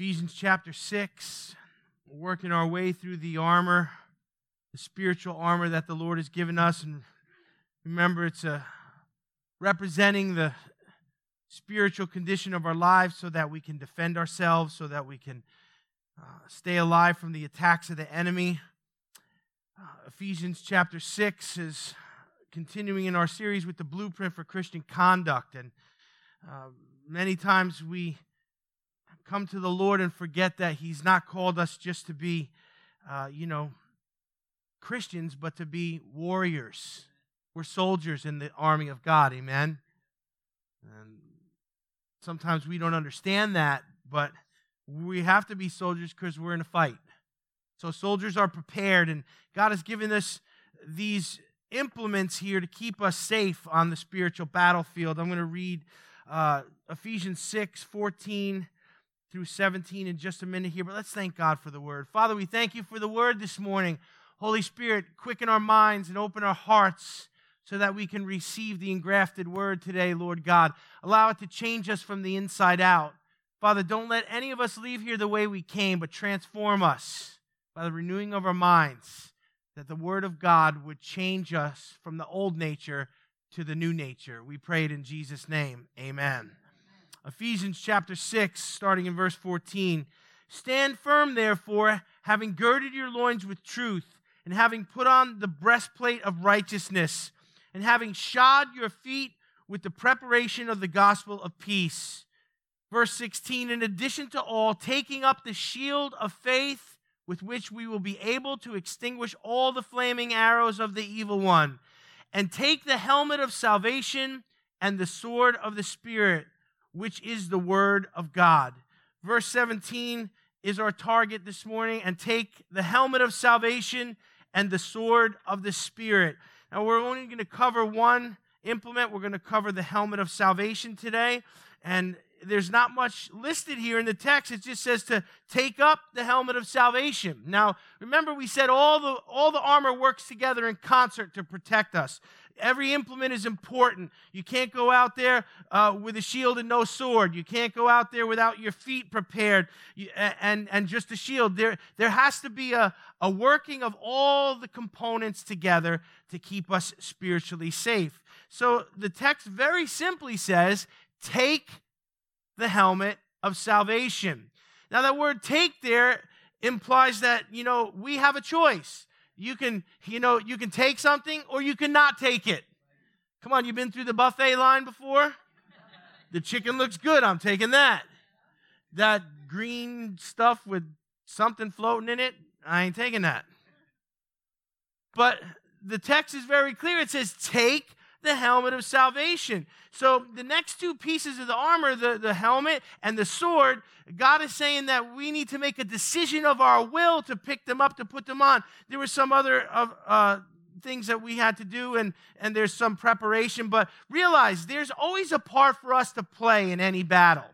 Ephesians chapter 6. We're working our way through the armor, the spiritual armor that the Lord has given us. And remember, it's a representing the spiritual condition of our lives so that we can defend ourselves, so that we can uh, stay alive from the attacks of the enemy. Uh, Ephesians chapter 6 is continuing in our series with the blueprint for Christian conduct. And uh, many times we come to the Lord and forget that He's not called us just to be, uh, you know, Christians, but to be warriors. We're soldiers in the army of God. Amen. And sometimes we don't understand that, but we have to be soldiers because we're in a fight. So soldiers are prepared, and God has given us these implements here to keep us safe on the spiritual battlefield. I'm going to read uh, Ephesians 6 14 through 17 in just a minute here, but let's thank God for the word. Father, we thank you for the word this morning. Holy Spirit, quicken our minds and open our hearts so that we can receive the engrafted word today, Lord God. Allow it to change us from the inside out. Father, don't let any of us leave here the way we came, but transform us by the renewing of our minds, that the word of God would change us from the old nature to the new nature. We pray it in Jesus' name. Amen. Ephesians chapter 6, starting in verse 14. Stand firm, therefore, having girded your loins with truth, and having put on the breastplate of righteousness, and having shod your feet with the preparation of the gospel of peace. Verse 16, in addition to all, taking up the shield of faith with which we will be able to extinguish all the flaming arrows of the evil one, and take the helmet of salvation and the sword of the Spirit which is the Word of God. Verse 17 is our target this morning, and take the helmet of salvation and the sword of the Spirit. Now, we're only going to cover one implement. We're going to cover the helmet of salvation today. And there's not much listed here in the text. It just says to take up the helmet of salvation. Now, remember we said all the all the armor works together in concert to protect us. Every implement is important. You can't go out there uh, with a shield and no sword. You can't go out there without your feet prepared and, and just a shield. There, there has to be a, a working of all the components together to keep us spiritually safe. So the text very simply says, take the helmet of salvation. Now, that word take there implies that, you know, we have a choice. You can, you know, you can take something or you can not take it. Come on, you've been through the buffet line before? The chicken looks good. I'm taking that. That green stuff with something floating in it, I ain't taking that. But the text is very clear. It says, take the helmet of salvation. So the next two pieces of the armor, the, the helmet and the sword, God is saying that we need to make a decision of our will to pick them up, to put them on. There were some other uh, things that we had to do, and, and there's some preparation, but realize there's always a part for us to play in any battle.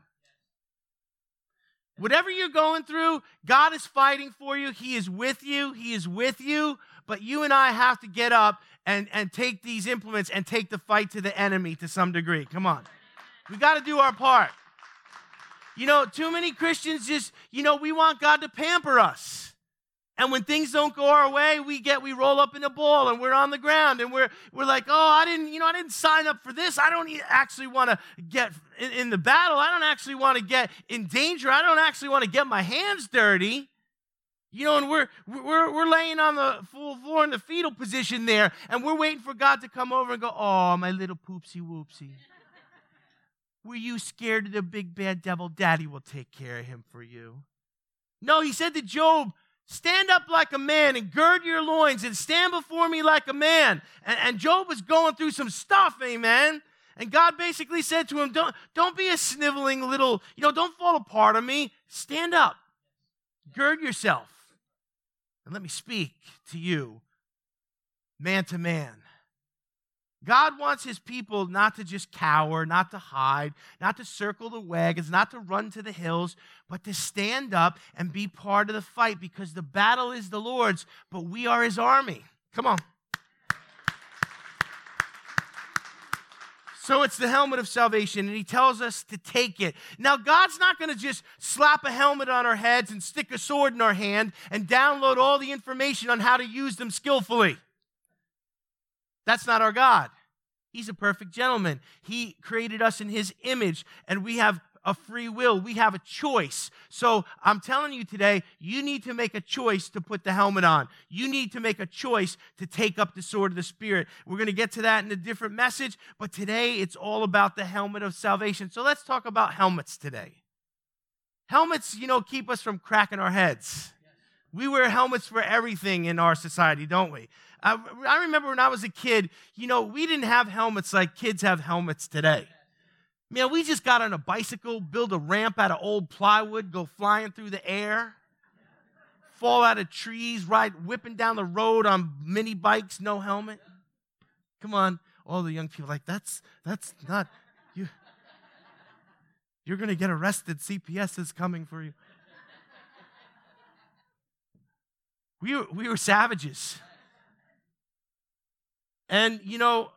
Whatever you're going through, God is fighting for you. He is with you. He is with you. But you and I have to get up and, and take these implements and take the fight to the enemy to some degree. Come on. We got to do our part. You know, too many Christians just, you know, we want God to pamper us. And when things don't go our way, we get we roll up in a ball and we're on the ground and we're we're like, oh, I didn't, you know, I didn't sign up for this. I don't actually want to get in, in the battle. I don't actually want to get in danger. I don't actually want to get my hands dirty. You know, and we're, we're, we're laying on the full floor in the fetal position there, and we're waiting for God to come over and go, Oh, my little poopsie whoopsie. Were you scared of the big bad devil? Daddy will take care of him for you. No, he said to Job, Stand up like a man and gird your loins and stand before me like a man. And, and Job was going through some stuff, amen. And God basically said to him, Don't, don't be a sniveling little, you know, don't fall apart on me. Stand up, gird yourself. And let me speak to you, man to man. God wants his people not to just cower, not to hide, not to circle the wagons, not to run to the hills, but to stand up and be part of the fight because the battle is the Lord's, but we are his army. Come on. So it's the helmet of salvation, and he tells us to take it. Now, God's not going to just slap a helmet on our heads and stick a sword in our hand and download all the information on how to use them skillfully. That's not our God. He's a perfect gentleman. He created us in his image, and we have a free will. We have a choice. So I'm telling you today, you need to make a choice to put the helmet on. You need to make a choice to take up the sword of the Spirit. We're going to get to that in a different message, but today it's all about the helmet of salvation. So let's talk about helmets today. Helmets, you know, keep us from cracking our heads. We wear helmets for everything in our society, don't we? I, I remember when I was a kid, you know, we didn't have helmets like kids have helmets today. Man, we just got on a bicycle, build a ramp out of old plywood, go flying through the air, fall out of trees, ride whipping down the road on mini bikes, no helmet. Come on, all the young people like that's that's not you. You're gonna get arrested. CPS is coming for you. We were, we were savages. And you know,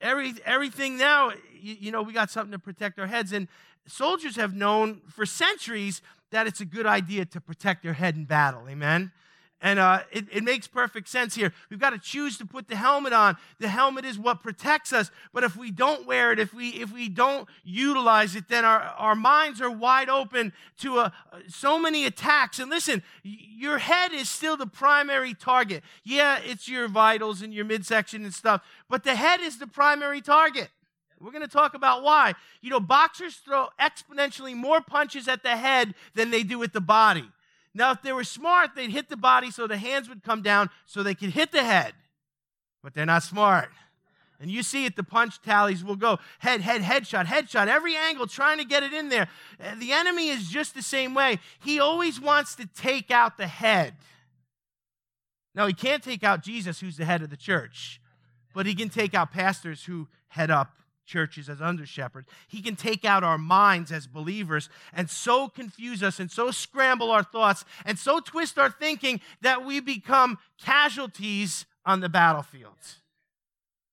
every everything now you, you know we got something to protect our heads. And soldiers have known for centuries that it's a good idea to protect their head in battle. Amen and uh, it, it makes perfect sense here. We've got to choose to put the helmet on. The helmet is what protects us. But if we don't wear it, if we if we don't utilize it, then our, our minds are wide open to uh, so many attacks. And listen, your head is still the primary target. Yeah, it's your vitals and your midsection and stuff, but the head is the primary target. We're going to talk about why. You know, boxers throw exponentially more punches at the head than they do at the body. Now, if they were smart, they'd hit the body so the hands would come down so they could hit the head. But they're not smart. And you see it, the punch tallies will go head, head, headshot, headshot, every angle, trying to get it in there. Uh, the enemy is just the same way. He always wants to take out the head. Now, he can't take out Jesus, who's the head of the church, but he can take out pastors who head up churches as under shepherds. He can take out our minds as believers and so confuse us and so scramble our thoughts and so twist our thinking that we become casualties on the battlefield.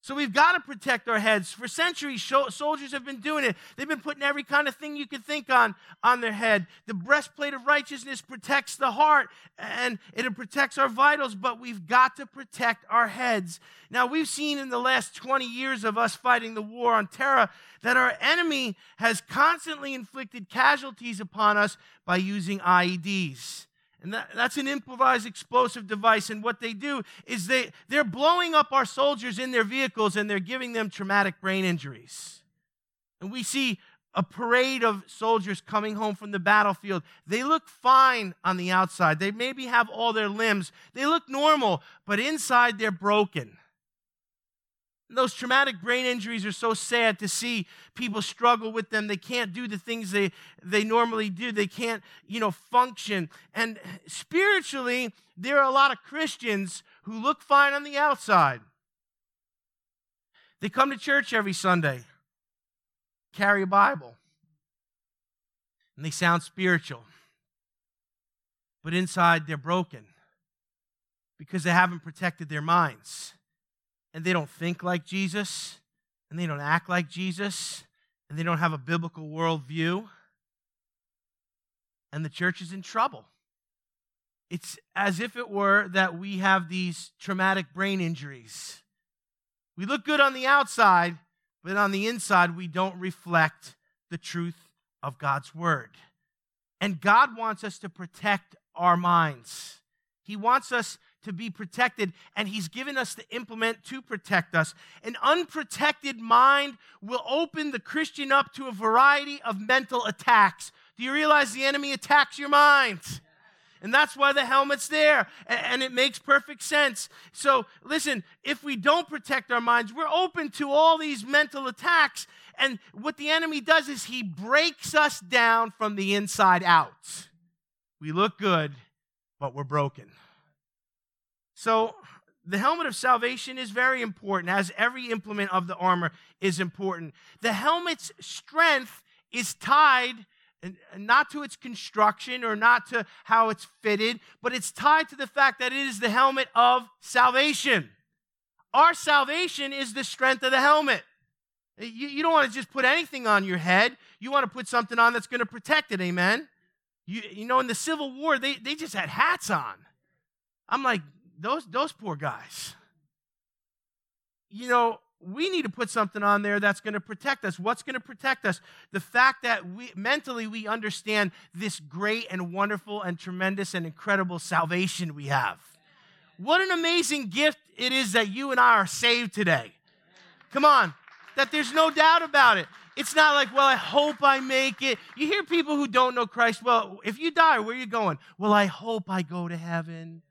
So we've got to protect our heads. For centuries, soldiers have been doing it. They've been putting every kind of thing you could think on on their head. The breastplate of righteousness protects the heart and it protects our vitals, but we've got to protect our heads. Now, we've seen in the last 20 years of us fighting the war on terror that our enemy has constantly inflicted casualties upon us by using IEDs. And that, that's an improvised explosive device. And what they do is they, they're blowing up our soldiers in their vehicles and they're giving them traumatic brain injuries. And we see a parade of soldiers coming home from the battlefield. They look fine on the outside. They maybe have all their limbs. They look normal, but inside they're broken. Those traumatic brain injuries are so sad to see people struggle with them. They can't do the things they, they normally do. They can't, you know, function. And spiritually, there are a lot of Christians who look fine on the outside. They come to church every Sunday, carry a Bible, and they sound spiritual. But inside, they're broken because they haven't protected their minds and they don't think like Jesus, and they don't act like Jesus, and they don't have a biblical worldview, and the church is in trouble. It's as if it were that we have these traumatic brain injuries. We look good on the outside, but on the inside, we don't reflect the truth of God's word. And God wants us to protect our minds. He wants us to be protected, and He's given us the implement to protect us. An unprotected mind will open the Christian up to a variety of mental attacks. Do you realize the enemy attacks your mind? And that's why the helmet's there. And it makes perfect sense. So, listen, if we don't protect our minds, we're open to all these mental attacks. And what the enemy does is he breaks us down from the inside out. We look good, but we're broken. So, the helmet of salvation is very important, as every implement of the armor is important. The helmet's strength is tied not to its construction or not to how it's fitted, but it's tied to the fact that it is the helmet of salvation. Our salvation is the strength of the helmet. You, you don't want to just put anything on your head. You want to put something on that's going to protect it. Amen. You, you know, in the Civil War, they, they just had hats on. I'm like, those, those poor guys. You know, we need to put something on there that's going to protect us. What's going to protect us? The fact that we mentally we understand this great and wonderful and tremendous and incredible salvation we have. What an amazing gift it is that you and I are saved today. Come on, that there's no doubt about it. It's not like, well, I hope I make it. You hear people who don't know Christ, well, if you die, where are you going? Well, I hope I go to heaven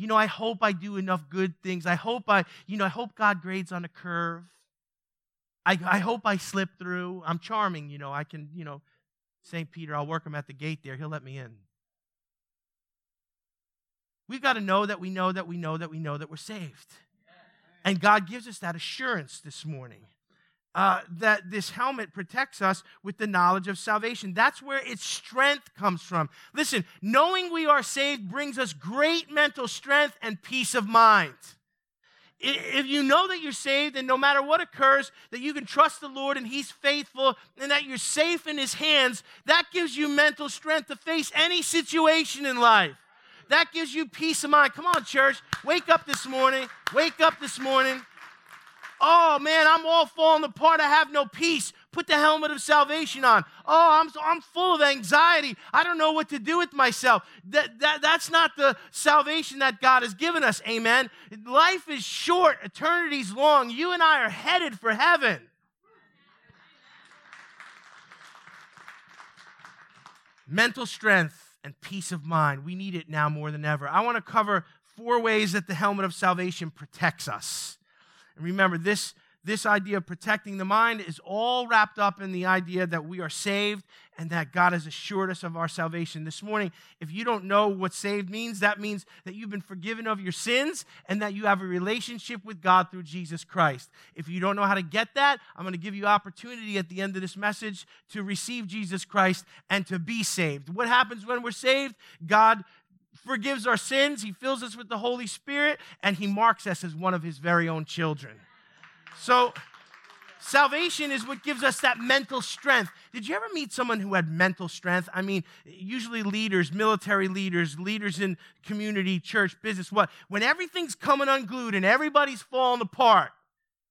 you know, I hope I do enough good things. I hope I, you know, I hope God grades on a curve. I, I hope I slip through. I'm charming, you know. I can, you know, St. Peter, I'll work him at the gate there. He'll let me in. We've got to know that we know that we know that we know that we're saved. And God gives us that assurance this morning uh, that this helmet protects us with the knowledge of salvation. That's where its strength comes from. Listen, knowing we are saved brings us great mental strength and peace of mind. If you know that you're saved and no matter what occurs, that you can trust the Lord and He's faithful and that you're safe in His hands, that gives you mental strength to face any situation in life. That gives you peace of mind. Come on, church. Wake up this morning. Wake up this morning. Oh man, I'm all falling apart. I have no peace. Put the helmet of salvation on. Oh, I'm, I'm full of anxiety. I don't know what to do with myself. That, that, that's not the salvation that God has given us. Amen. Life is short, eternity's long. You and I are headed for heaven. Mental strength and peace of mind. We need it now more than ever. I want to cover four ways that the helmet of salvation protects us. Remember, this, this idea of protecting the mind is all wrapped up in the idea that we are saved and that God has assured us of our salvation. This morning, if you don't know what saved means, that means that you've been forgiven of your sins and that you have a relationship with God through Jesus Christ. If you don't know how to get that, I'm going to give you opportunity at the end of this message to receive Jesus Christ and to be saved. What happens when we're saved? God forgives our sins, He fills us with the Holy Spirit, and He marks us as one of His very own children. So, salvation is what gives us that mental strength. Did you ever meet someone who had mental strength? I mean, usually leaders, military leaders, leaders in community, church, business, what? When everything's coming unglued and everybody's falling apart,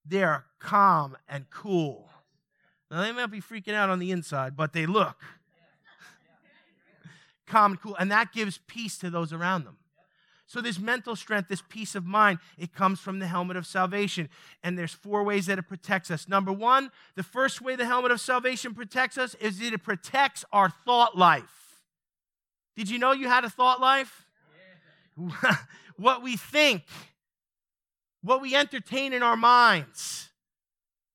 they're calm and cool. Now, they might be freaking out on the inside, but they look calm and cool. And that gives peace to those around them. So, this mental strength, this peace of mind, it comes from the helmet of salvation. And there's four ways that it protects us. Number one, the first way the helmet of salvation protects us is that it protects our thought life. Did you know you had a thought life? Yeah. what we think, what we entertain in our minds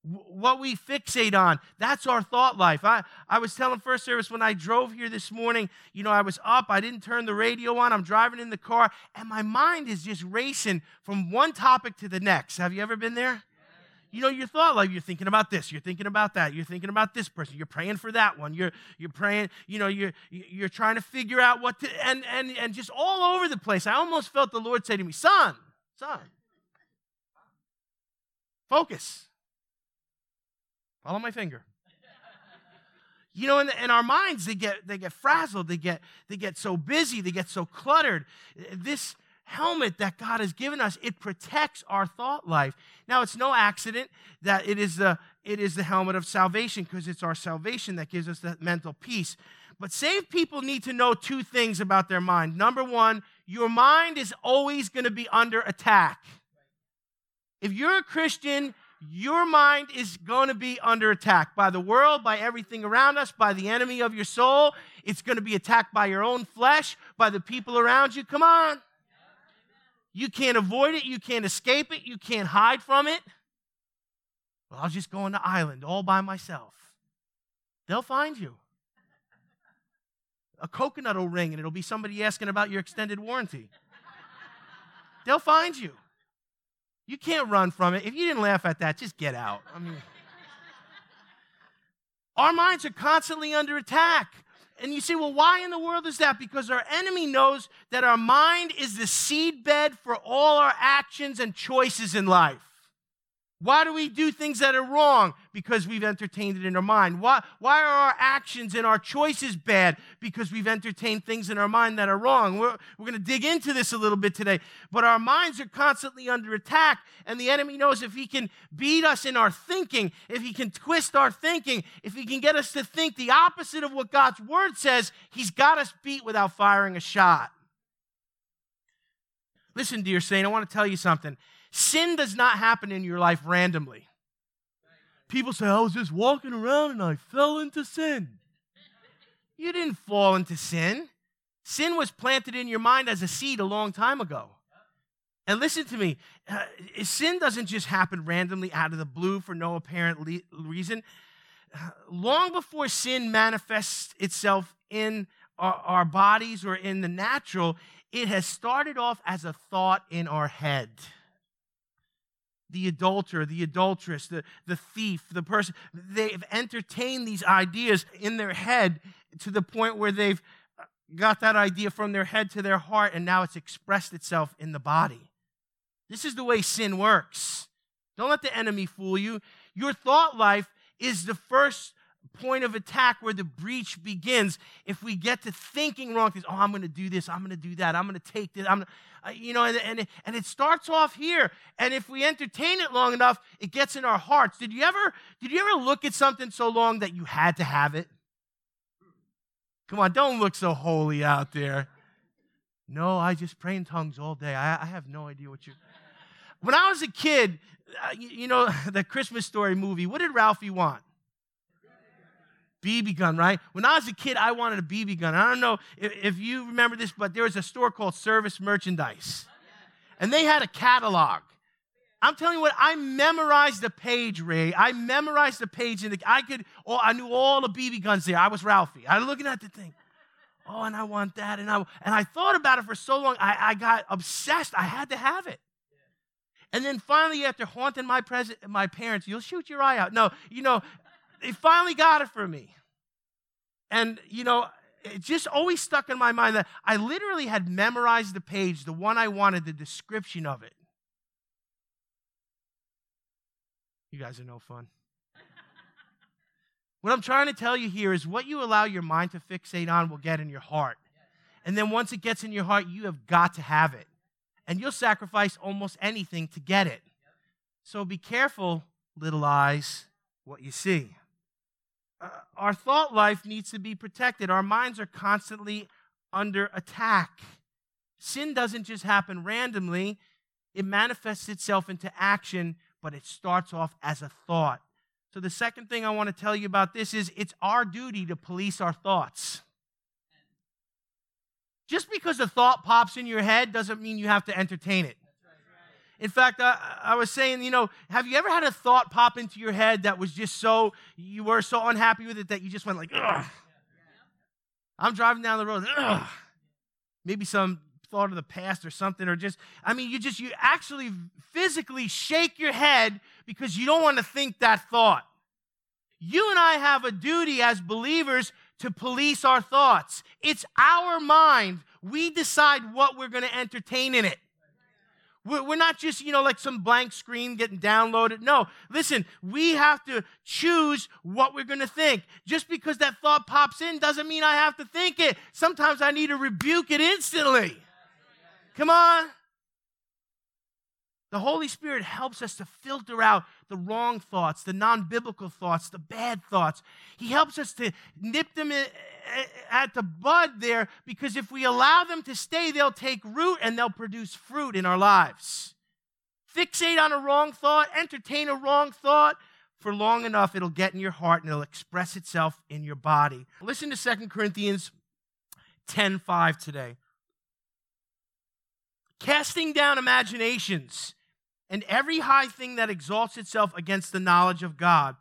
what we fixate on. That's our thought life. I, I was telling first service when i drove here this morning you know i was up i didn't turn the radio on i'm driving in the car and my mind is just racing from one topic to the next. Have you ever been there? You know your thought life you're thinking about this you're thinking about that you're thinking about this person you're praying for that one you're you're praying you know you're you're trying to figure out what to and and and just all over the place. I almost felt the lord say to me son son focus Follow my finger. You know, and, and our minds, they get, they get frazzled, they get, they get so busy, they get so cluttered. This helmet that God has given us, it protects our thought life. Now, it's no accident that it is the, it is the helmet of salvation because it's our salvation that gives us that mental peace. But saved people need to know two things about their mind. Number one, your mind is always going to be under attack. If you're a Christian, your mind is going to be under attack by the world, by everything around us, by the enemy of your soul. It's going to be attacked by your own flesh, by the people around you. Come on. You can't avoid it. You can't escape it. You can't hide from it. Well, I'll just go on the island all by myself. They'll find you. A coconut will ring and it'll be somebody asking about your extended warranty. They'll find you. You can't run from it. If you didn't laugh at that, just get out. I mean, our minds are constantly under attack. And you say, well, why in the world is that? Because our enemy knows that our mind is the seedbed for all our actions and choices in life. Why do we do things that are wrong? Because we've entertained it in our mind. Why, why are our actions and our choices bad? Because we've entertained things in our mind that are wrong. We're, we're going to dig into this a little bit today. But our minds are constantly under attack, and the enemy knows if he can beat us in our thinking, if he can twist our thinking, if he can get us to think the opposite of what God's word says, he's got us beat without firing a shot. Listen, dear saint, I want to tell you something. Sin does not happen in your life randomly. People say, I was just walking around and I fell into sin. You didn't fall into sin. Sin was planted in your mind as a seed a long time ago. And listen to me uh, sin doesn't just happen randomly out of the blue for no apparent le- reason. long before sin manifests itself in our, our bodies or in the natural, it has started off as a thought in our head the adulterer, the adulteress, the, the thief, the person, they've entertained these ideas in their head to the point where they've uh, got that idea from their head to their heart and now it's expressed itself in the body. This is the way sin works. Don't let the enemy fool you. Your thought life is the first point of attack where the breach begins if we get to thinking wrong things oh i'm going to do this i'm going to do that i'm going to take this i'm gonna, uh, you know and, and, and it starts off here. And if we entertain it long enough it gets in our hearts. Did you ever did you ever look at something so long that you had to have it? Come on don't look so holy out there. No i just pray in tongues all day. I, I have no idea what you when i was a kid uh, you, you know the christmas story movie what did ralphie want BB gun, right? When I was a kid, I wanted a BB gun. I don't know if, if, you remember this, but there was a store called Service Merchandise, and they had a catalog. I'm telling you what, I memorized the page, Ray. I memorized the page, and I could, oh, I knew all the BB guns there. I was Ralphie. I was looking at the thing. Oh, and I want that, and I and I thought about it for so long. I, I got obsessed. I had to have it. And then finally, after haunting my present, my parents, you'll shoot your eye out. No, you know, they finally got it for me. And, you know, it just always stuck in my mind that I literally had memorized the page, the one I wanted, the description of it. You guys are no fun. what I'm trying to tell you here is what you allow your mind to fixate on will get in your heart. And then once it gets in your heart, you have got to have it. And you'll sacrifice almost anything to get it. So be careful, little eyes, what you see our thought life needs to be protected. Our minds are constantly under attack. Sin doesn't just happen randomly, it manifests itself into action, but it starts off as a thought. So, the second thing I want to tell you about this is it's our duty to police our thoughts. Just because a thought pops in your head doesn't mean you have to entertain it. In fact, I, I, was saying, you know, have you ever had a thought pop into your head that was just so, you were so unhappy with it that you just went like, ugh. I'm driving down the road, ugh. Maybe some thought of the past or something, or just, I mean, you just, you actually physically shake your head because you don't want to think that thought. You and I have a duty as believers to police our thoughts. It's our mind. We decide what we're going to entertain in it. We're not just, you know, like some blank screen getting downloaded. No, listen, we have to choose what we're going to think. Just because that thought pops in doesn't mean I have to think it. Sometimes I need to rebuke it instantly. Come on. The Holy Spirit helps us to filter out the wrong thoughts, the non biblical thoughts, the bad thoughts. He helps us to nip them at the bud there because if we allow them to stay, they'll take root and they'll produce fruit in our lives. Fixate on a wrong thought, entertain a wrong thought. For long enough, it'll get in your heart and it'll express itself in your body. Listen to 2 Corinthians 10 5 today. Casting down imaginations and every high thing that exalts itself against the knowledge of God,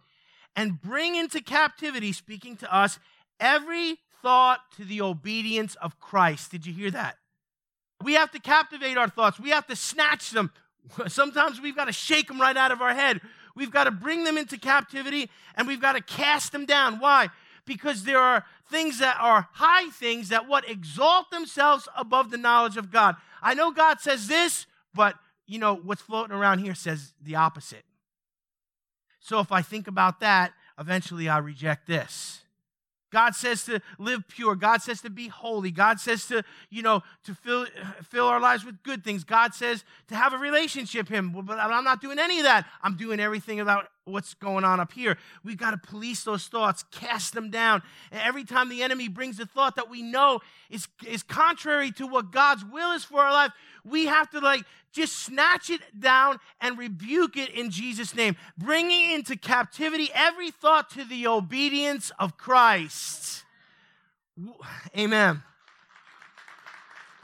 and bring into captivity, speaking to us, every thought to the obedience of Christ. Did you hear that? We have to captivate our thoughts, we have to snatch them. Sometimes we've got to shake them right out of our head. We've got to bring them into captivity and we've got to cast them down. Why? Because there are things that are high things that what exalt themselves above the knowledge of God. I know God says this, but you know what's floating around here says the opposite. So if I think about that, eventually I reject this. God says to live pure. God says to be holy. God says to, you know, to fill, fill our lives with good things. God says to have a relationship him. But I'm not doing any of that. I'm doing everything about what's going on up here. We've got to police those thoughts, cast them down. And every time the enemy brings a thought that we know is, is contrary to what God's will is for our life, we have to like just snatch it down and rebuke it in Jesus' name, bringing into captivity every thought to the obedience of Christ. Amen.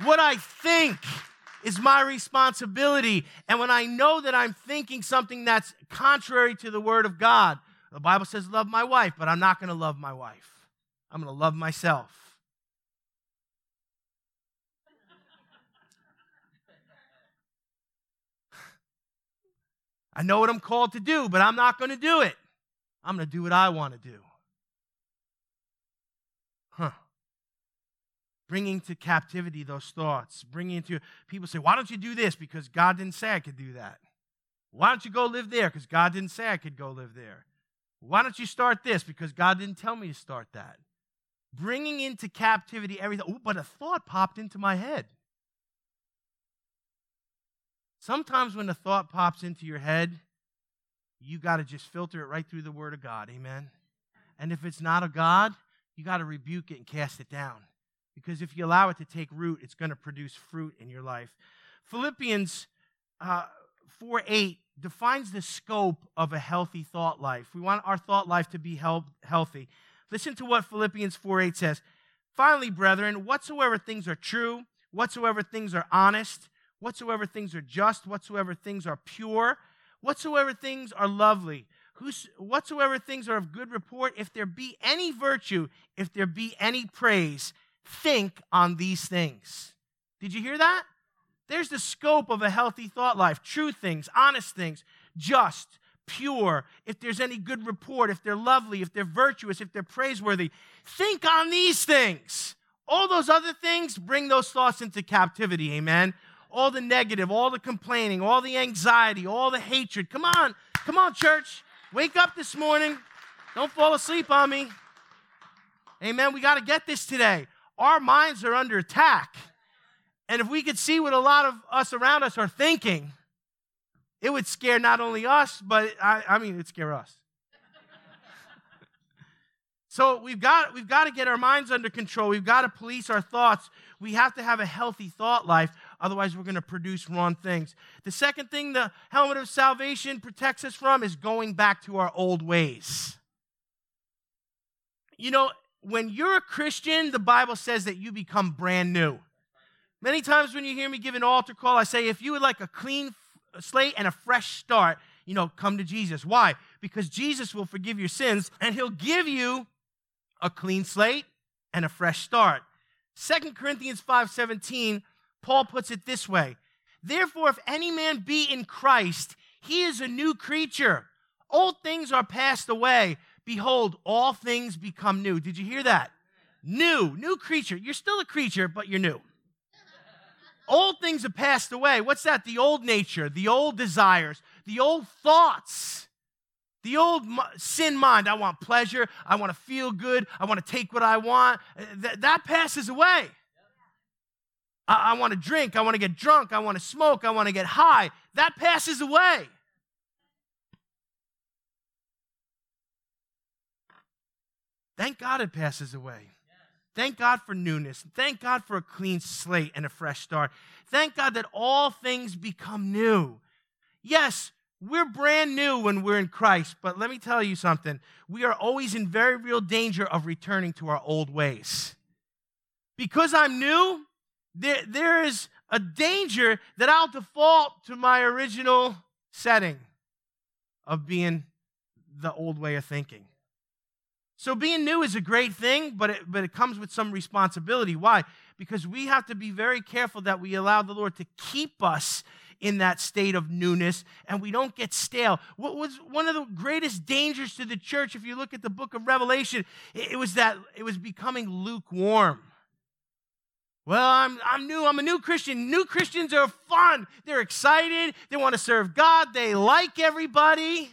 What I think is my responsibility. And when I know that I'm thinking something that's contrary to the Word of God, the Bible says, Love my wife, but I'm not going to love my wife. I'm going to love myself. I know what I'm called to do, but I'm not going to do it. I'm going to do what I want to do. Bringing to captivity those thoughts, bringing to people say, Why don't you do this? Because God didn't say I could do that. Why don't you go live there? Because God didn't say I could go live there. Why don't you start this? Because God didn't tell me to start that. Bringing into captivity everything. But a thought popped into my head. Sometimes when a thought pops into your head, you got to just filter it right through the Word of God. Amen. And if it's not of God, you got to rebuke it and cast it down. Because if you allow it to take root, it's going to produce fruit in your life. Philippians uh, 4 8 defines the scope of a healthy thought life. We want our thought life to be healthy. Listen to what Philippians 4 8 says. Finally, brethren, whatsoever things are true, whatsoever things are honest, whatsoever things are just, whatsoever things are pure, whatsoever things are lovely, whatsoever things are of good report, if there be any virtue, if there be any praise, think on these things. Did you hear that? There's the scope of a healthy thought life true things, honest things, just, pure, if there's any good report, if they're lovely, if they're virtuous, if they're praiseworthy. Think on these things. All those other things, bring those thoughts into captivity. Amen all the negative, all the complaining, all the anxiety, all the hatred. Come on, come on, church. Wake up this morning. Don't fall asleep on me. Amen. We got to get this today. Our minds are under attack. And if we could see what a lot of us around us are thinking, it would scare not only us, but I, I mean, it'd scare us. so we've got, we've got to get our minds under control. We've got to police our thoughts. We have to have a healthy thought life. Otherwise, we're going to produce wrong things. The second thing the helmet of salvation protects us from is going back to our old ways. You know, when you're a Christian, the Bible says that you become brand new. Many times when you hear me give an altar call, I say, if you would like a clean slate and a fresh start, you know, come to Jesus. Why? Because Jesus will forgive your sins and he'll give you a clean slate and a fresh start. Second Corinthians 5:17 Paul puts it this way Therefore, if any man be in Christ, he is a new creature. Old things are passed away. Behold, all things become new. Did you hear that? New, new creature. You're still a creature, but you're new. old things have passed away. What's that? The old nature, the old desires, the old thoughts, the old sin mind. I want pleasure. I want to feel good. I want to take what I want. Uh, Th- that passes away. I, I want to drink. I want to get drunk. I want to smoke. I want to get high. That passes away. Thank God it passes away. Thank God for newness. Thank God for a clean slate and a fresh start. Thank God that all things become new. Yes, we're brand new when we're in Christ, but let me tell you something. We are always in very real danger of returning to our old ways. Because I'm new, there, there is a danger that I'll default to my original setting of being the old way of thinking. So being new is a great thing, but it, but it comes with some responsibility. Why? Because we have to be very careful that we allow the Lord to keep us in that state of newness and we don't get stale. What was one of the greatest dangers to the church, if you look at the book of Revelation, it, it was that it was becoming lukewarm. Well, I'm, I'm new. I'm a new Christian. New Christians are fun. They're excited. They want to serve God. They like everybody.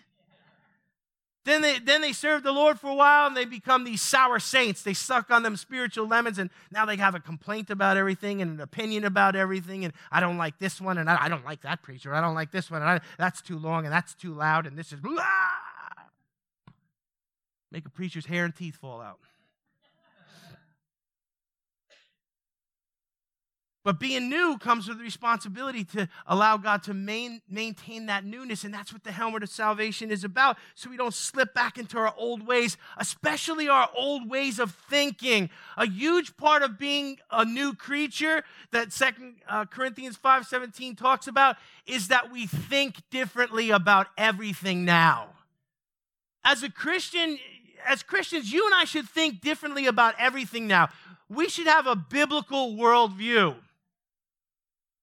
Then they, then they serve the Lord for a while and they become these sour saints. They suck on them spiritual lemons and now they have a complaint about everything and an opinion about everything. And I don't like this one and I, I don't like that preacher. I don't like this one and I, that's too long and that's too loud and this is blah. Make a preacher's hair and teeth fall out. But being new comes with the responsibility to allow God to main, maintain that newness. And that's what the helmet of salvation is about. So we don't slip back into our old ways, especially our old ways of thinking. A huge part of being a new creature that Second uh, Corinthians 5:17 talks about is that we think differently about everything now. As a Christian, as Christians, you and I should think differently about everything now. We should have a biblical worldview.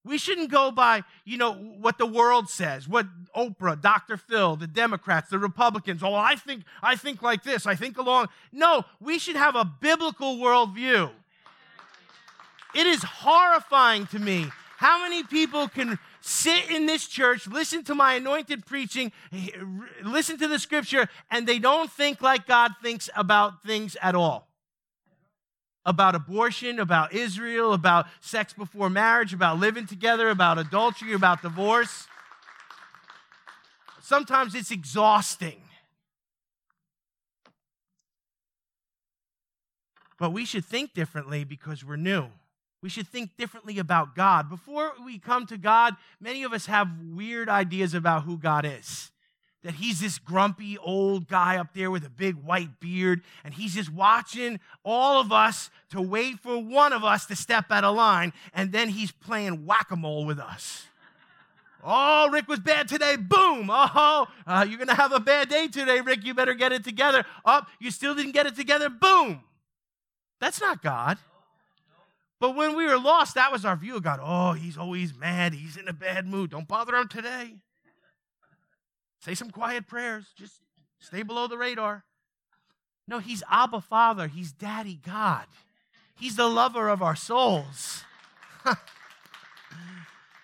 We shouldn't go by, you know, what the world says, what Oprah, Dr. Phil, the Democrats, the Republicans, oh, I think, I think like this, I think along. No, we should have a biblical worldview. It is horrifying to me how many people can sit in this church, listen to my anointed preaching, listen to the scripture, and they don't think like God thinks about things at all about abortion, about Israel, about sex before marriage, about living together, about adultery, about divorce. Sometimes it's exhausting. But we should think differently because we're new. We should think differently about God. Before we come to God, many of us have weird ideas about who God is that he's this grumpy old guy up there with a big white beard, and he's just watching all of us to wait for one of us to step out of line, and then he's playing whack a mole with us. Oh, Rick was bad today. Boom. Oh, uh, you're going to have a bad day today, Rick. You better get it together. Up, oh, you still didn't get it together. Boom. That's not God. But when we were lost, that was our view of God. Oh, he's always mad. He's in a bad mood. Don't bother him today. Say some quiet prayers. Just stay below the radar. No, he's Abba Father. He's Daddy God. He's the lover of our souls.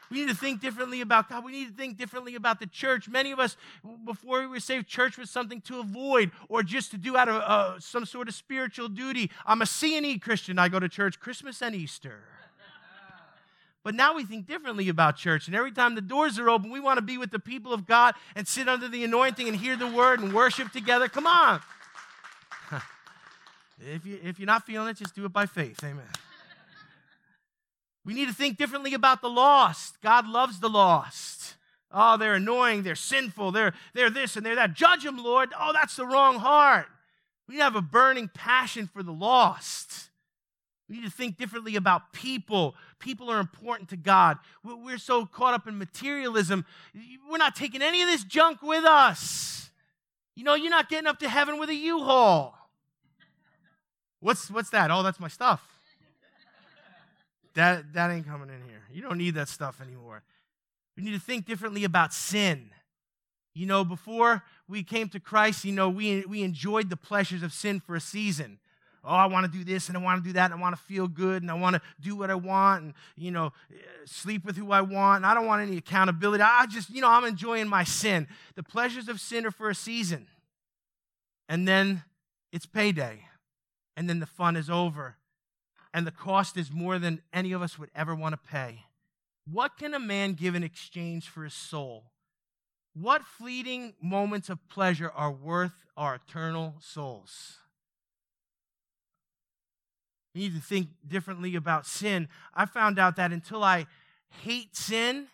we need to think differently about God. We need to think differently about the church. Many of us, before we were saved, church was something to avoid or just to do out of uh, some sort of spiritual duty. I'm a C&E Christian. I go to church Christmas and Easter. But now we think differently about church. And every time the doors are open, we want to be with the people of God and sit under the anointing and hear the word and worship together. Come on. if, you, if you're not feeling it, just do it by faith. Amen. we need to think differently about the lost. God loves the lost. Oh, they're annoying, they're sinful, they're, they're this and they're that. Judge them, Lord. Oh, that's the wrong heart. We have a burning passion for the lost. We need to think differently about people. People are important to God. We're so caught up in materialism. We're not taking any of this junk with us. You know, you're not getting up to heaven with a U-Haul. What's what's that? Oh, that's my stuff. That that ain't coming in here. You don't need that stuff anymore. We need to think differently about sin. You know, before we came to Christ, you know, we, we enjoyed the pleasures of sin for a season oh, I want to do this and I want to do that and I want to feel good and I want to do what I want and, you know, sleep with who I want. And I don't want any accountability. I just, you know, I'm enjoying my sin. The pleasures of sin are for a season. And then it's payday. And then the fun is over. And the cost is more than any of us would ever want to pay. What can a man give in exchange for his soul? What fleeting moments of pleasure are worth our eternal souls? We need to think differently about sin. I found out that until I hate sin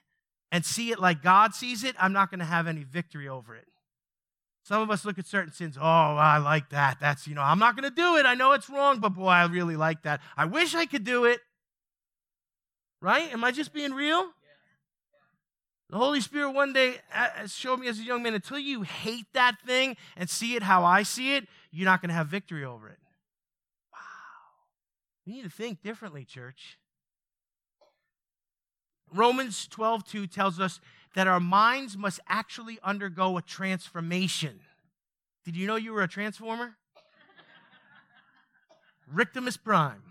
and see it like God sees it, I'm not going to have any victory over it. Some of us look at certain sins, oh, I like that. That's, you know, I'm not going to do it. I know it's wrong, but boy, I really like that. I wish I could do it. Right? Am I just being real? The Holy Spirit one day uh, uh, showed me as a young man until you hate that thing and see it how I see it, you're not going to have victory over it. We need to think differently, church. Romans 12, 2 tells us that our minds must actually undergo a transformation. Did you know you were a transformer? Rictimus Prime.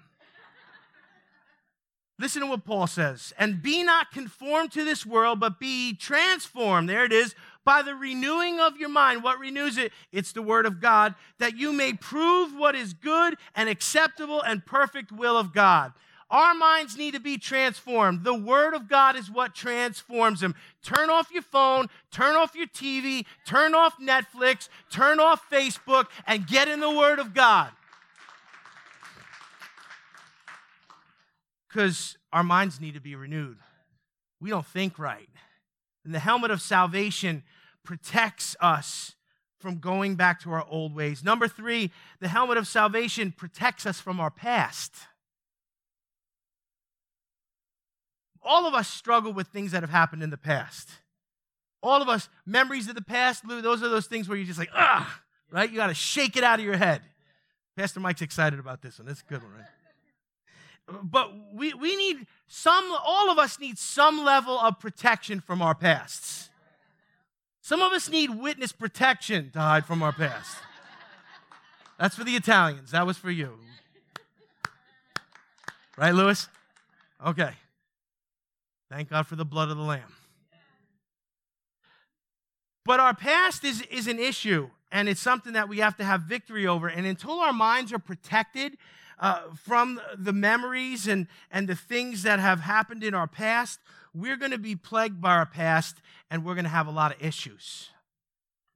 Listen to what Paul says. And be not conformed to this world, but be transformed. There it is by the renewing of your mind. What renews it? It's the Word of God, that you may prove what is good and acceptable and perfect will of God. Our minds need to be transformed. The Word of God is what transforms them. Turn off your phone, turn off your TV, turn off Netflix, turn off Facebook, and get in the Word of God. Because our minds need to be renewed. We don't think right. And the helmet of salvation protects us from going back to our old ways. Number three, the helmet of salvation protects us from our past. All of us struggle with things that have happened in the past. All of us, memories of the past, Lou, those are those things where you're just like, ah, right? You got to shake it out of your head. Pastor Mike's excited about this one. That's a good one, right? But we, we need some, all of us need some level of protection from our pasts. Some of us need witness protection to hide from our past. That's for the Italians. That was for you. Right, Lewis? Okay. Thank God for the blood of the Lamb. But our past is, is an issue, and it's something that we have to have victory over. And until our minds are protected uh, from the memories and, and the things that have happened in our past, we're going to be plagued by our past and we're going to have a lot of issues.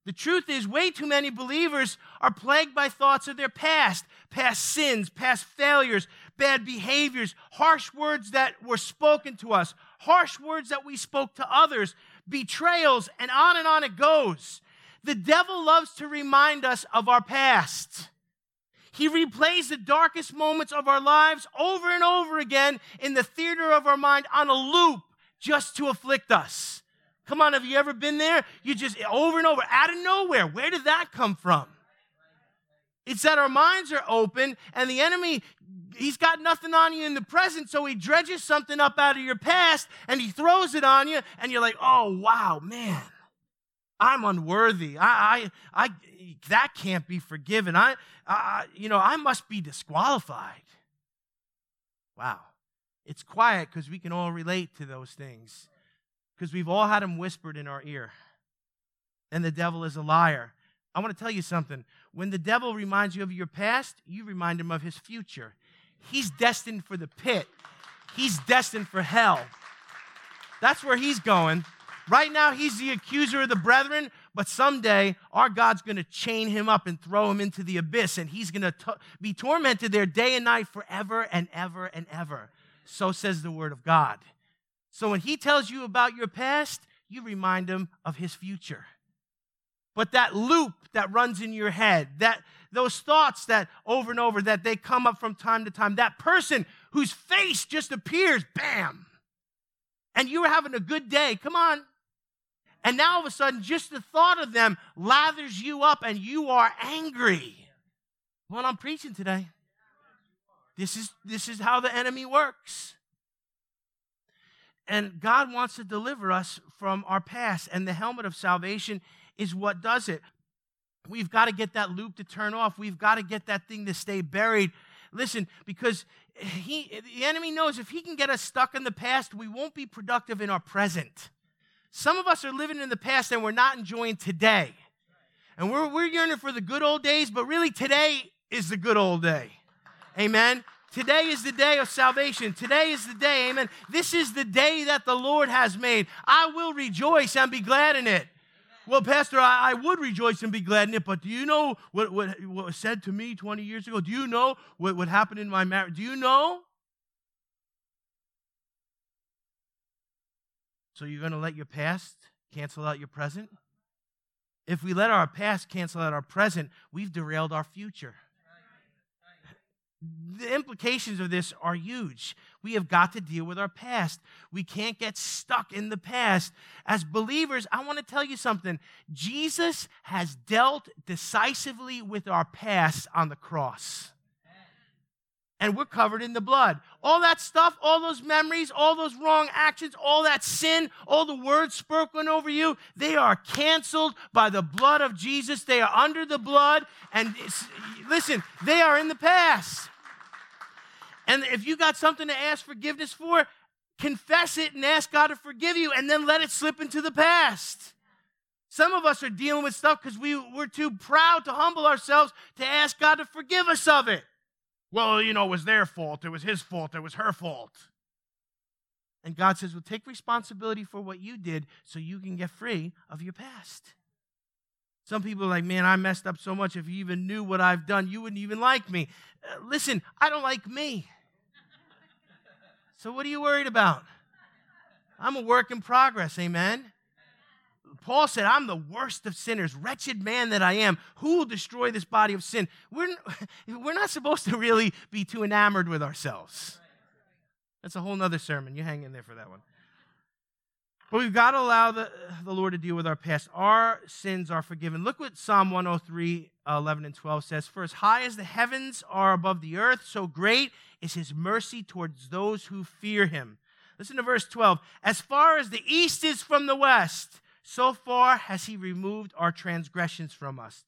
The truth is, way too many believers are plagued by thoughts of their past, past sins, past failures, bad behaviors, harsh words that were spoken to us, harsh words that we spoke to others, betrayals, and on and on it goes. The devil loves to remind us of our past. He replays the darkest moments of our lives over and over again in the theater of our mind on a loop just to afflict us. Come on, have you ever been there? You just over and over, out of nowhere. Where did that come from? It's that our minds are open and the enemy, he's got nothing on you in the present, so he dredges something up out of your past and he throws it on you, and you're like, oh, wow, man. I'm unworthy. I, I, I, that can't be forgiven. I, I, you know, I must be disqualified. Wow. It's quiet because we can all relate to those things because we've all had them whispered in our ear. And the devil is a liar. I want to tell you something. When the devil reminds you of your past, you remind him of his future. He's destined for the pit, he's destined for hell. That's where he's going. Right now, he's the accuser of the brethren, but someday our God's going to chain him up and throw him into the abyss, and he's going to be tormented there day and night forever and ever and ever. So says the word of God. So when he tells you about your past, you remind him of his future. But that loop that runs in your head, that those thoughts that over and over that they come up from time to time, that person whose face just appears, bam. And you were having a good day. Come on, and now all of a sudden, just the thought of them lathers you up and you are angry. Well, I'm preaching today. This is, this is how the enemy works. And God wants to deliver us from our past, and the helmet of salvation is what does it. We've got to get that loop to turn off. We've got to get that thing to stay buried. Listen, because he, the enemy knows if he can get us stuck in the past, we won't be productive in our present. Some of us are living in the past and we're not enjoying today. And we're, we're yearning for the good old days, but really today is the good old day. Amen. Today is the day of salvation. Today is the day, amen. This is the day that the Lord has made. I will rejoice and be glad in it. Well, Pastor, I, I, would rejoice and be glad in it, but do you know what, what, what was said to me 20 years ago? Do you know what, what happened in my marriage? Do you know? So you're going to let your past cancel out your present? If we let our past cancel out our present, we've derailed our future. The implications of this are huge. We have got to deal with our past. We can't get stuck in the past. As believers, I want to tell you something. Jesus has dealt decisively with our past on the cross and we're covered in the blood. All that stuff, all those memories, all those wrong actions, all that sin, all the words spoken over you, they are canceled by the blood of Jesus. They are under the blood. And listen, they are in the past. And if you got something to ask forgiveness for, confess it and ask God to forgive you and then let it slip into the past. Some of us are dealing with stuff because we, we're too proud to humble ourselves to ask God to forgive us of it. Well, you know, it was their fault. It was his fault. It was her fault. And God says, well, take responsibility for what you did so you can get free of your past. Some people are like, man, I messed up so much. If you even knew what I've done, you wouldn't even like me. Uh, listen, I don't like me. So what are you worried about? I'm a work in progress, amen? Paul said, I'm the worst of sinners, wretched man that I am. Who will destroy this body of sin? We're, we're not supposed to really be too enamored with ourselves. That's a whole nother sermon. You hang in there for that one. But we've got to allow the, the Lord to deal with our past. Our sins are forgiven. Look what Psalm 103, 11 and 12 says. For as high as the heavens are above the earth, so great is his mercy towards those who fear him. Listen to verse 12. As far as the east is from the west, so far has he removed our transgressions from us.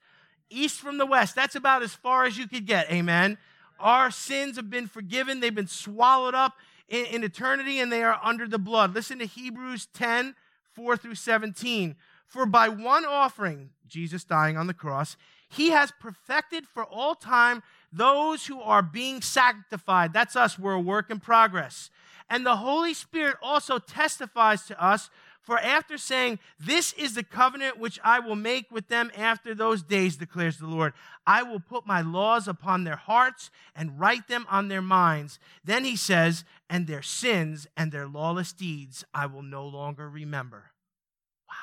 East from the west, that's about as far as you could get. Amen. Our sins have been forgiven, they've been swallowed up in, in eternity and they are under the blood. Listen to Hebrews 10 4 through 17. For by one offering, Jesus dying on the cross, he has perfected for all time those who are being sanctified. That's us, we're a work in progress. And the Holy Spirit also testifies to us for after saying, This is the covenant which I will make with them after those days, declares the Lord, I will put my laws upon their hearts and write them on their minds. Then he says, And their sins and their lawless deeds I will no longer remember. Wow.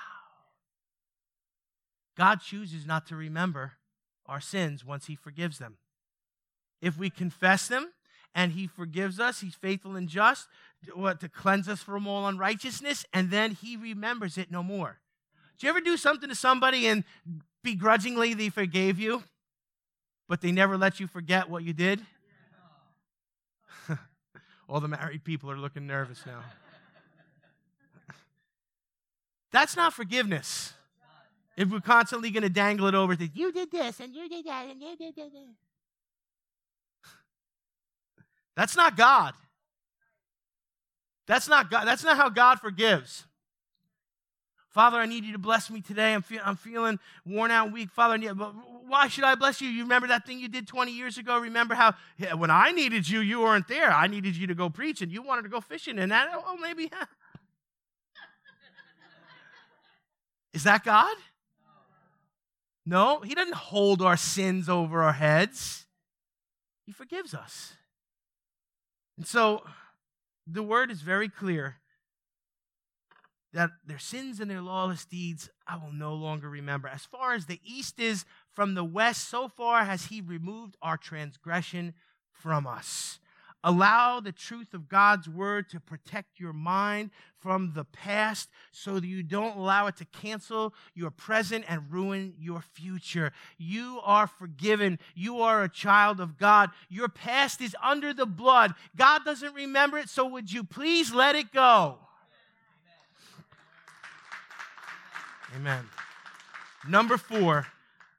God chooses not to remember our sins once he forgives them. If we confess them, and he forgives us. He's faithful and just what, to cleanse us from all unrighteousness, and then he remembers it no more. Did you ever do something to somebody and begrudgingly they forgave you, but they never let you forget what you did? all the married people are looking nervous now. That's not forgiveness. If we're constantly going to dangle it over that you did this and you did that and you did that. That's not God. That's not God. That's not how God forgives. Father, I need you to bless me today. I'm, I'm feeling worn out, weak. Father, But why should I bless you? You remember that thing you did 20 years ago? Remember how yeah, when I needed you, you weren't there. I needed you to go preach, and you wanted to go fishing, and that, oh, maybe. Is that God? No, He doesn't hold our sins over our heads. He forgives us. And so the word is very clear that their sins and their lawless deeds I will no longer remember. As far as the east is from the west, so far has he removed our transgression from us. Allow the truth of God's word to protect your mind from the past so that you don't allow it to cancel your present and ruin your future. You are forgiven. You are a child of God. Your past is under the blood. God doesn't remember it, so would you please let it go? Amen. Number four,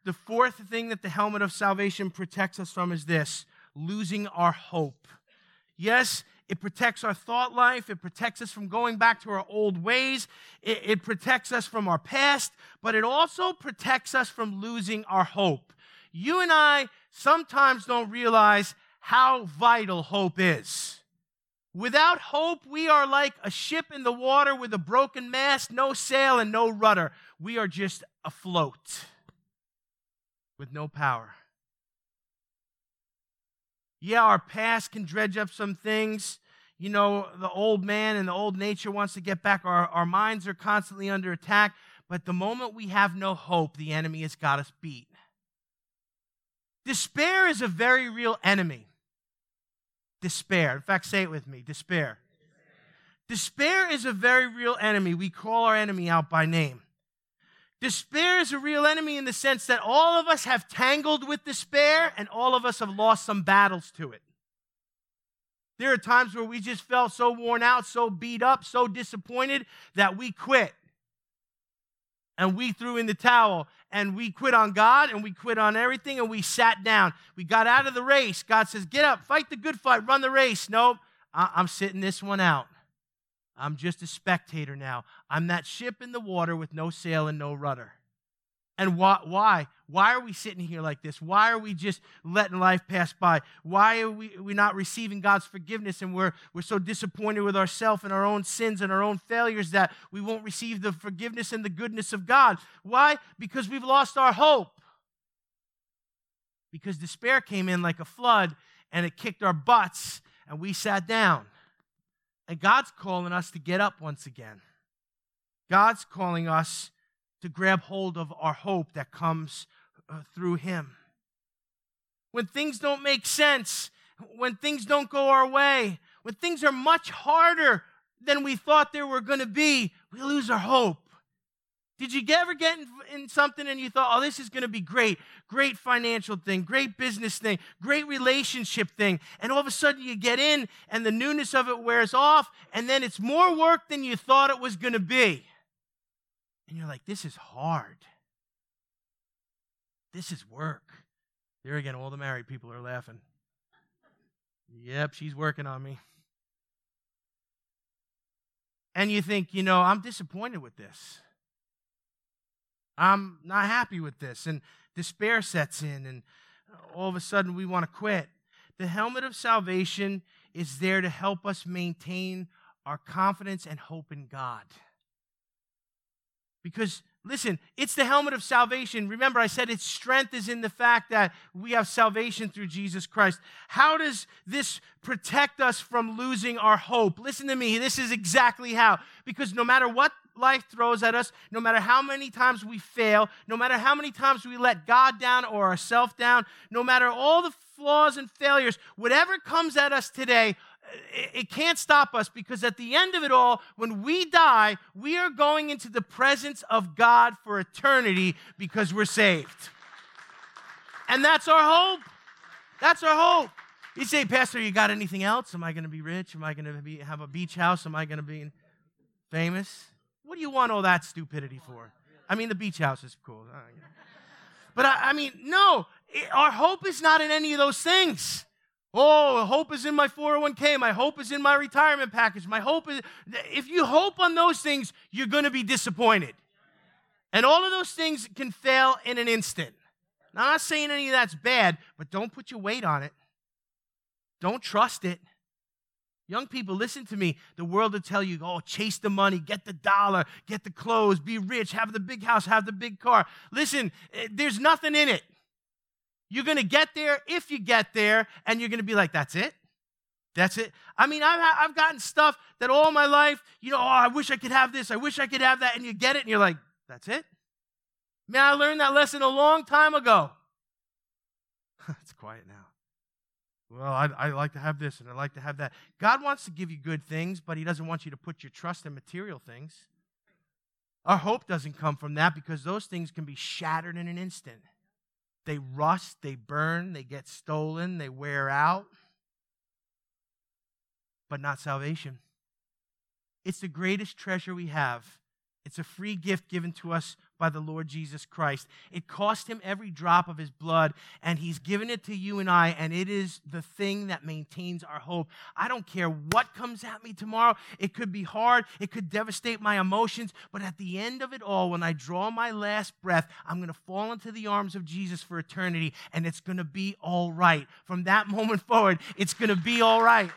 the fourth thing that the helmet of salvation protects us from is this losing our hope. Yes, it protects our thought life. It protects us from going back to our old ways. It, it, protects us from our past, but it also protects us from losing our hope. You and I sometimes don't realize how vital hope is. Without hope, we are like a ship in the water with a broken mast, no sail, and no rudder. We are just afloat with no power. Yeah, our past can dredge up some things. You know, the old man and the old nature wants to get back. Our, our minds are constantly under attack. But the moment we have no hope, the enemy has got us beat. Despair is a very real enemy. Despair. In fact, say it with me despair. Despair is a very real enemy. We call our enemy out by name. Despair is a real enemy in the sense that all of us have tangled with despair and all of us have lost some battles to it. There are times where we just felt so worn out, so beat up, so disappointed that we quit. And we threw in the towel and we quit on God and we quit on everything and we sat down. We got out of the race. God says, Get up, fight the good fight, run the race. Nope, I'm sitting this one out. I'm just a spectator now. I'm that ship in the water with no sail and no rudder. And why? Why? Why are we sitting here like this? Why are we just letting life pass by? Why are we, we not receiving God's forgiveness and we're, we're so disappointed with ourselves and our own sins and our own failures that we won't receive the forgiveness and the goodness of God? Why? Because we've lost our hope. Because despair came in like a flood and it kicked our butts and we sat down. And God's calling us to get up once again. God's calling us to grab hold of our hope that comes uh, through Him. When things don't make sense, when things don't go our way, when things are much harder than we thought they were going to be, we lose our hope. Did you ever get in, in something and you thought, oh, this is going to be great, great financial thing, great business thing, great relationship thing, and all of a sudden you get in and the newness of it wears off, and then it's more work than you thought it was going to be. And you're like, this is hard. This is work. There again, all the married people are laughing. Yep, she's working on me. And you think, you know, I'm disappointed with this. I'm not happy with this. And despair sets in, and all of a sudden we want to quit. The helmet of salvation is there to help us maintain our confidence and hope in God. Because, listen, it's the helmet of salvation. Remember, I said its strength is in the fact that we have salvation through Jesus Christ. How does this protect us from losing our hope? Listen to me, this is exactly how. Because no matter what life throws at us, no matter how many times we fail, no matter how many times we let God down or ourselves down, no matter all the flaws and failures, whatever comes at us today, it can't stop us because at the end of it all, when we die, we are going into the presence of God for eternity because we're saved. And that's our hope. That's our hope. You say, Pastor, you got anything else? Am I going to be rich? Am I going to have a beach house? Am I going to be famous? What do you want all that stupidity for? I mean, the beach house is cool. But I, I mean, no, it, our hope is not in any of those things. Oh, hope is in my 401k. My hope is in my retirement package. My hope is, if you hope on those things, you're going to be disappointed. And all of those things can fail in an instant. Now, I'm not saying any of that's bad, but don't put your weight on it. Don't trust it. Young people, listen to me. The world will tell you, oh, chase the money, get the dollar, get the clothes, be rich, have the big house, have the big car. Listen, eh, there's nothing in it. You're going to get there if you get there, and you're going to be like, that's it? That's it. I mean, I've, I've gotten stuff that all my life, you know, oh, I wish I could have this, I wish I could have that, and you get it, and you're like, that's it? Man, I learned that lesson a long time ago. it's quiet now. Well, I, I like to have this and I like to have that. God wants to give you good things, but He doesn't want you to put your trust in material things. Our hope doesn't come from that because those things can be shattered in an instant. They rust, they burn, they get stolen, they wear out, but not salvation. It's the greatest treasure we have. It's a free gift given to us by the Lord Jesus Christ. It cost him every drop of his blood, and he's given it to you and I, and it is the thing that maintains our hope. I don't care what comes at me tomorrow. It could be hard, it could devastate my emotions, but at the end of it all, when I draw my last breath, I'm going to fall into the arms of Jesus for eternity, and it's going to be all right. From that moment forward, it's going to be all right.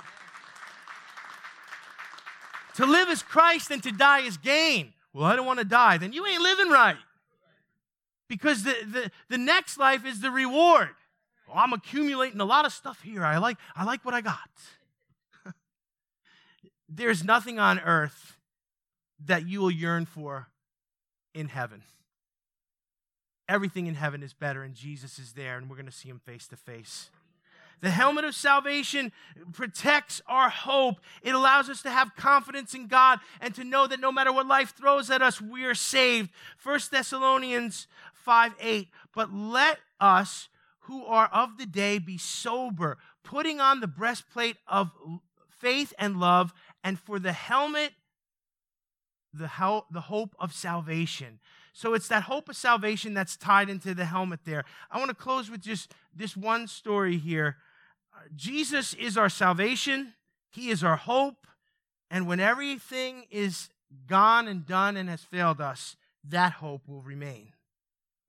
to live is Christ, and to die is gain. Well, I don't want to die. Then you ain't living right. Because the, the, the next life is the reward. Well, I'm accumulating a lot of stuff here. I like, I like what I got. There's nothing on earth that you will yearn for in heaven. Everything in heaven is better, and Jesus is there, and we're going to see him face to face. The helmet of salvation protects our hope. It allows us to have confidence in God and to know that no matter what life throws at us, we're saved. 1 Thessalonians 5 8. But let us who are of the day be sober, putting on the breastplate of faith and love, and for the helmet, the, the hope of salvation. So it's that hope of salvation that's tied into the helmet there. I want to close with just this one story here Jesus is our salvation, He is our hope, and when everything is gone and done and has failed us, that hope will remain.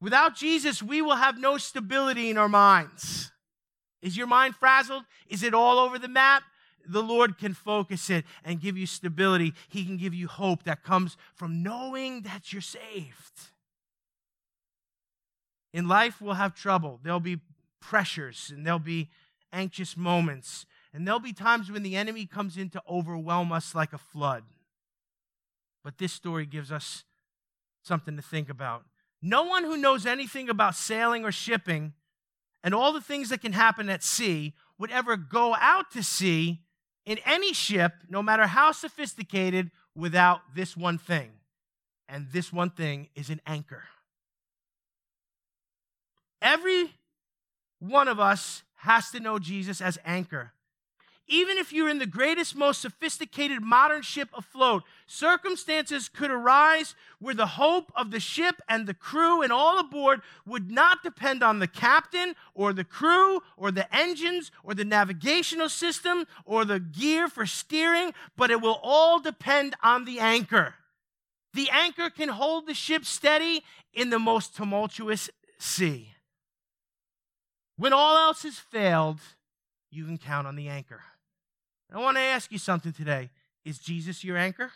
Without Jesus, we will have no stability in our minds. Is your mind frazzled? Is it all over the map? The Lord can focus it and give you stability. He can give you hope that comes from knowing that you're saved. In life, we'll have trouble. There'll be pressures and there'll be anxious moments. And there'll be times when the enemy comes in to overwhelm us like a flood. But this story gives us something to think about. No one who knows anything about sailing or shipping and all the things that can happen at sea would ever go out to sea in any ship, no matter how sophisticated, without this one thing. And this one thing is an anchor. Every one of us has to know Jesus as anchor. Even if you're in the greatest, most sophisticated modern ship afloat, circumstances could arise where the hope of the ship and the crew and all aboard would not depend on the captain or the crew or the engines or the navigational system or the gear for steering, but it will all depend on the anchor. The anchor can hold the ship steady in the most tumultuous sea. When all else has failed, you can count on the anchor. I want to ask you something today. Is Jesus your anchor?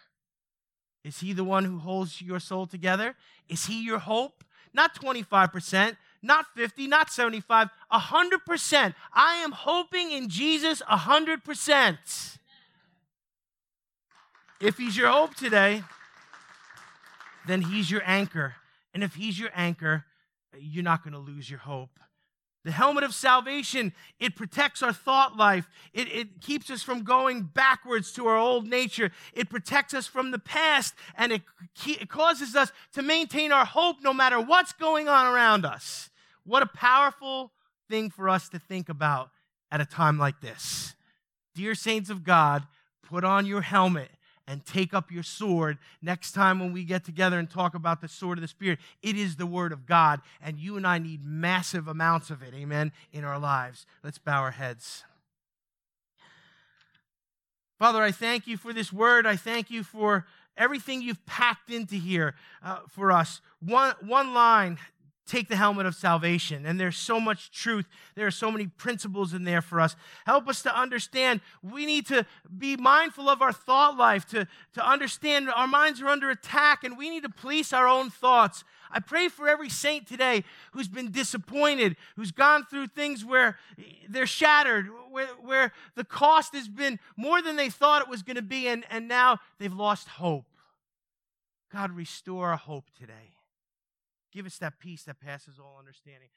Is he the one who holds your soul together? Is he your hope? Not 25%, not 50, not 75, 100%. I am hoping in Jesus 100%. If he's your hope today, then he's your anchor. And if he's your anchor, you're not going to lose your hope. The helmet of salvation, it protects our thought life. It, it keeps us from going backwards to our old nature. It protects us from the past and it, it causes us to maintain our hope no matter what's going on around us. What a powerful thing for us to think about at a time like this. Dear saints of God, put on your helmet and take up your sword next time when we get together and talk about the sword of the Spirit. It is the Word of God, and you and I need massive amounts of it, amen, in our lives. Let's bow our heads. Father, I thank you for this word. I thank you for everything you've packed into here uh, for us. One, one line take the helmet of salvation. And there's so much truth. There are so many principles in there for us. Help us to understand we need to be mindful of our thought life, to, to understand our minds are under attack and we need to police our own thoughts. I pray for every saint today who's been disappointed, who's gone through things where they're shattered, where, where the cost has been more than they thought it was going to be, and, and now they've lost hope. God, restore our hope today. Give us that peace that passes all understanding.